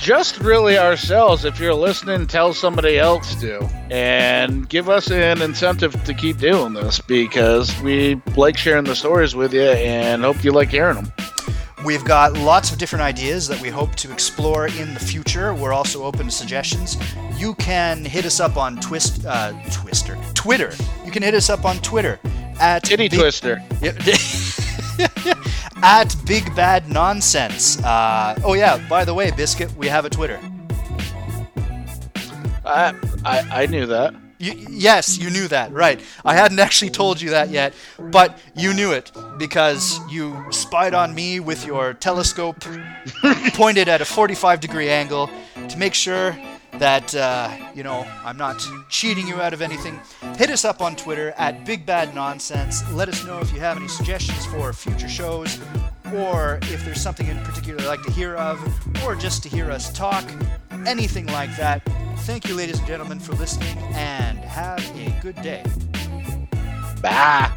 Just really ourselves. If you're listening, tell somebody else to, and give us an incentive to keep doing this because we like sharing the stories with you and hope you like hearing them. We've got lots of different ideas that we hope to explore in the future. We're also open to suggestions. You can hit us up on Twist, uh, Twister, Twitter. You can hit us up on Twitter at Titty twister. At Big Bad Nonsense. Uh, oh yeah, by the way, Biscuit, we have a Twitter. I, I I knew that. You, yes, you knew that, right? I hadn't actually told you that yet, but you knew it because you spied on me with your telescope pointed at a 45 degree angle to make sure that uh, you know I'm not cheating you out of anything, hit us up on Twitter at Big Bad Nonsense. Let us know if you have any suggestions for future shows, or if there's something in particular you'd like to hear of, or just to hear us talk, anything like that. Thank you, ladies and gentlemen, for listening, and have a good day. Bye.